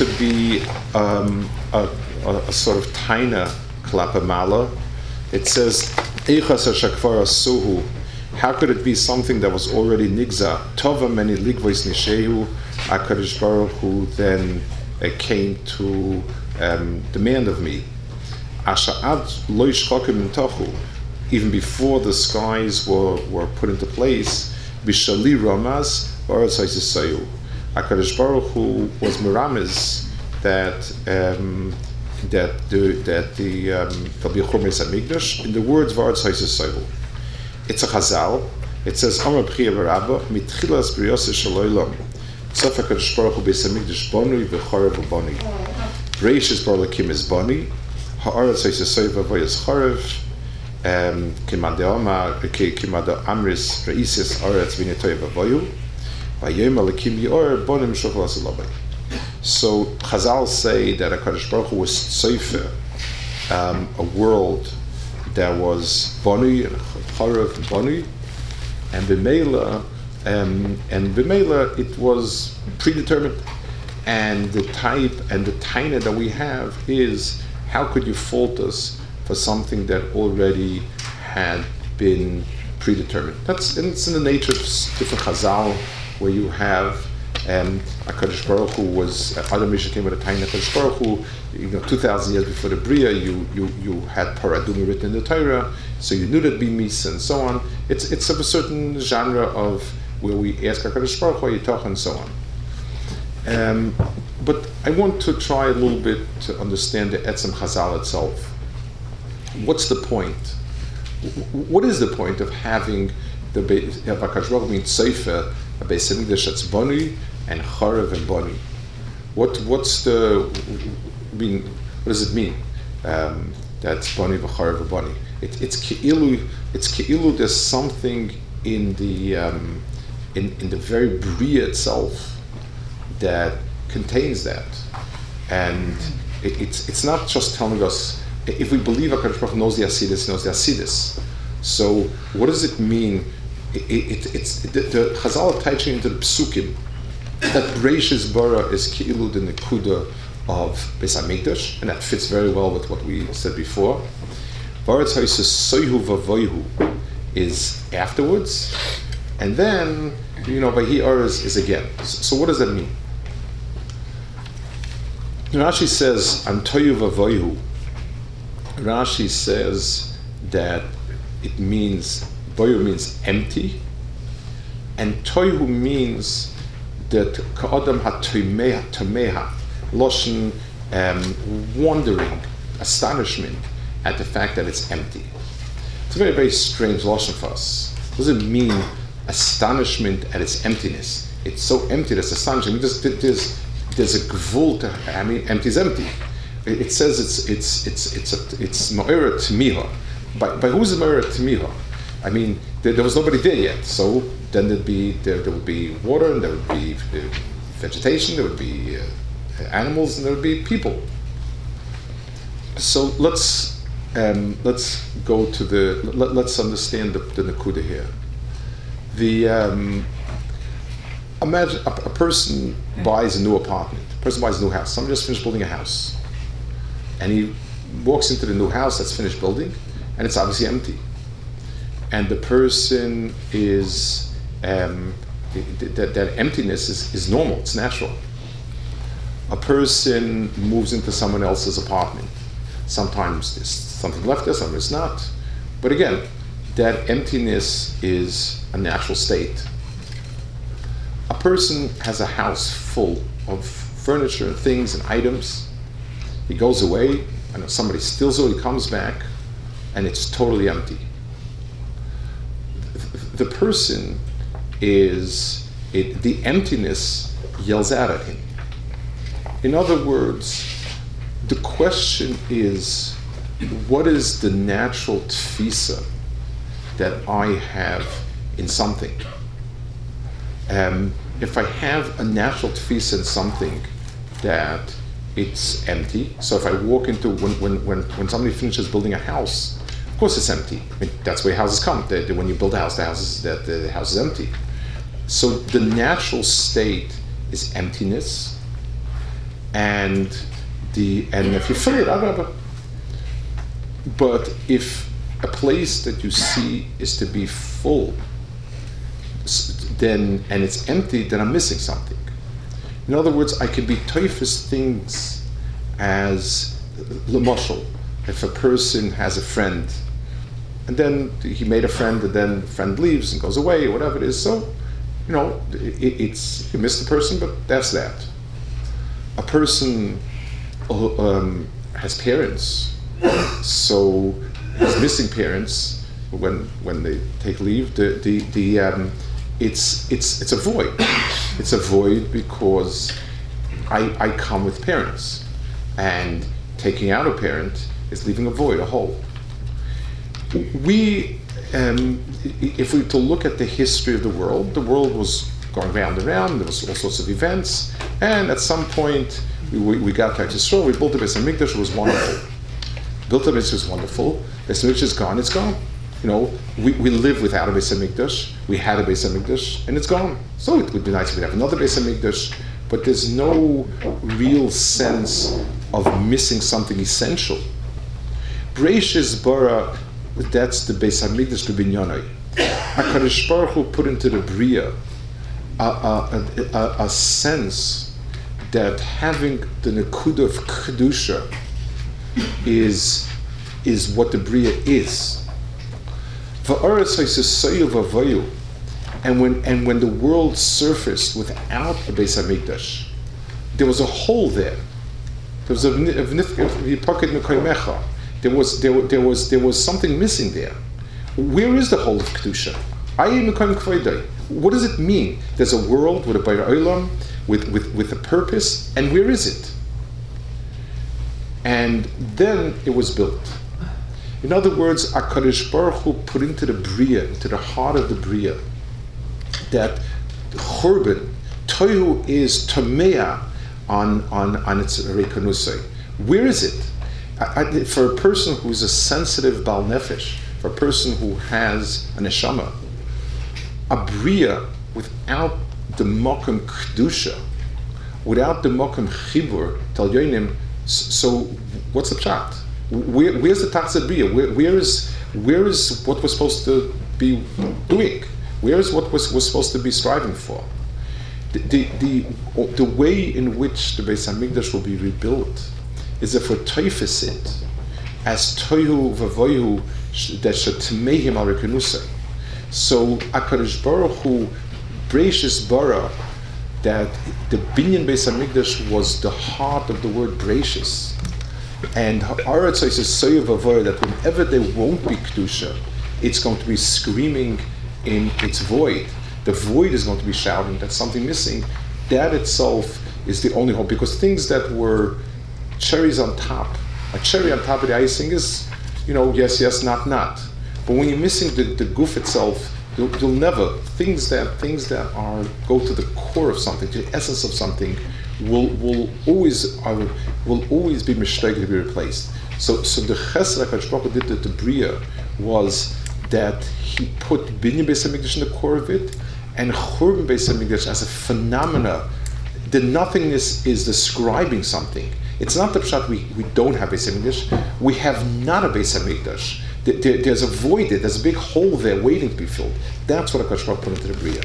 to be um, a, a, a, sort of taina klapamala. It says. How could it be something that was already nigza? Tova many ligvois nishehu. Akarish Baruch who then uh, came to um, demand of me. Asha'ad loish tochu. Even before the skies were, were put into place, bishali ramaz sayu. Akadosh Baruch Hu was Miramis that um, that the that the um, there'll be a Chumris in the words Varetz Haisus It's a Chazal. It says Amar Priya Barabba Mitchilas Briyos Shaloylam Sof Akadosh Baruch Hu Beis Amigdash Boni V'Chorev Boni Reishis Bar Lakim is Boni. Haaretz Haisus Soiva Vayis Chorev um, Kimande Amar Kimande Amris Reisis Haaretz Vinetoyev Voyu so Chazal say that HaKadosh Baruch Hu was tzoifer, um, a world that was and charav boni, and b'meila, um, and b'meila it was predetermined. And the type and the taina that we have is how could you fault us for something that already had been predetermined. That's and it's in the nature of different chazal where you have um, Hakadosh Baruch Hu was uh, Adam Misha came with a tiny Hakadosh Baruch Hu. You know, two thousand years before the Bria, you you you had Paraduma written in the Torah, so you knew there'd be Misa and so on. It's it's of a certain genre of where we ask Hakadosh Baruch Hu, you talk and so on. Um, but I want to try a little bit to understand the Etzem Chazal itself what's the point? What is the point of having the Bakash Baruch mean Sefer, a Beis Hamikdash that's Boni and Charev and Boni? What what's the mean? What does it mean? Um, that's Boni v'Charev Boni. It, it's keilu. It's keilu. There's something in the um, in in the very bria itself that contains that, and it, it's it's not just telling us if we believe HaKadosh Baruch knows the Asidis, knows the Asidis. So what does it mean? It, it, it's the, the Chazal are touching into the Psukim that Reishis Bara is Ki'ilu the Nekuda of Beis and that fits very well with what we said before. Varetz Soihu Vavoihu is afterwards, and then you know Vahi Oris is again. So, so what does that mean? Rashi says Antoyu Vavoihu Rashi says that it means boyu means empty, and toihu means that ka'adam ha-tomeha, loshen, um, wondering, astonishment at the fact that it's empty. It's a very, very strange loshen for us. It mean, astonishment at its emptiness? It's so empty that's astonishing. There's, there's, there's a gvul to, I mean, empty is empty it says it's it's it's it's a, it's ma'ira tmiha. By, by who's the ma'ira tmiha? I mean, there, there, was nobody there yet. So then there'd be there, there would be water, and there would be uh, vegetation, there would be uh, animals, and there would be people. So let's um, let's go to the let, us understand the, the nakuda here. The um, imagine a, a person buys a new apartment. A person buys a new house. Someone just finished building a house and he walks into the new house that's finished building, and it's obviously empty. And the person is um, that, that emptiness is, is normal, it's natural. A person moves into someone else's apartment. Sometimes there's something left there, sometimes not. But again, that emptiness is a natural state. A person has a house full of furniture, and things, and items he goes away, and somebody steals it, he comes back, and it's totally empty. The person is, it, the emptiness yells out at him. In other words, the question is what is the natural tfisa that I have in something? Um, if I have a natural tfisa in something that it's empty. So if I walk into when when when, when somebody finishes building a house, course it's empty. I that's where houses come. The, the, when you build a house, the house is the, the house is empty. So the natural state is emptiness, and the and if you fill it, adrabah. But if a place that you see is to be full, then and it's empty, then I'm missing something. In other words, I can be typhus things as uh, lemashal. If a person has a friend, and then he made a friend, and then the friend leaves and goes away, or whatever it is. So, you know, it, it's you miss the person, but that's that. A person uh, um, has parents, so his missing parents when when they take leave. The the the um, it's it's it's a void. It's a void because I I come with parents, and taking out a parent is leaving a void, a hole. We, um, if we to look at the history of the world, the world was going round and round. There was all sorts of events, and at some point we, we, we got to Israel. We built a Beis Hamikdash. It was wonderful. Built a Beis was wonderful. Beis Hamikdash is gone. It's gone. You know, we, we live without a Beis Hamikdash. We had a Beis Hamikdash, and it's gone. So it would be nice if we have another Beis Hamikdash, but there's no real sense of missing something essential. Bereishis bara, that's the Beis Hamikdash b'binyanai. Hakadosh Baruch Hu put into the bria a, a, a, a, sense that having the nekuda of kedusha is is what the bria is. And when and when the world surfaced without a Beis Hamikdash, there was a hole there. There was a, a, there was there, there was there was something missing there. Where is the hole of kedusha? What does it mean? There's a world with a Bayra Olam, with, with, with a purpose, and where is it? And then it was built. In other words, Akadosh Baruch Hu put into the Bria, into the heart of the Bria, that Churban, Tohu is Tomea on, on, on its Rekanusai. Where is it? I, I, for a person who's a sensitive Bal Nefesh, for a person who has a neshama, a bria without the mokum kedusha, without the mokum chibur talyonim. So, what's the chat? Where, where's the tatzah bria? Where, where is where is what we're supposed to be doing? Where is what we're, we're supposed to be striving for? The, the, the, the way in which the Beis Hamikdash will be rebuilt is if we're it as tohu vavoyu that shetmehim al rekenusay. So Akadosh Baruch Hu Bereishis bara that the binyan Beis Hamikdash was the heart of the word Bereishis, and Haaretz is so vavoyu that whenever there won't be kedusha, it's going to be screaming in its void. The void is going to be shouting that something missing. That itself is the only hope because things that were cherries on top. A cherry on top of the icing is, you know, yes, yes, not, not. But when you're missing the, the goof itself, you'll, you'll never things that things that are go to the core of something, to the essence of something, will will always are, will always be mistaken to be replaced. So so the chesed Hakadosh did the bria was that he put binyan Beis in the core of it, and churban Beis as a phenomena. The nothingness is describing something. It's not the pshat we, we don't have Beis Hamikdash. We have not a Beis Hamikdash. There, there's a void there. There's a big hole there waiting to be filled. That's what a Baruch put into the Bria.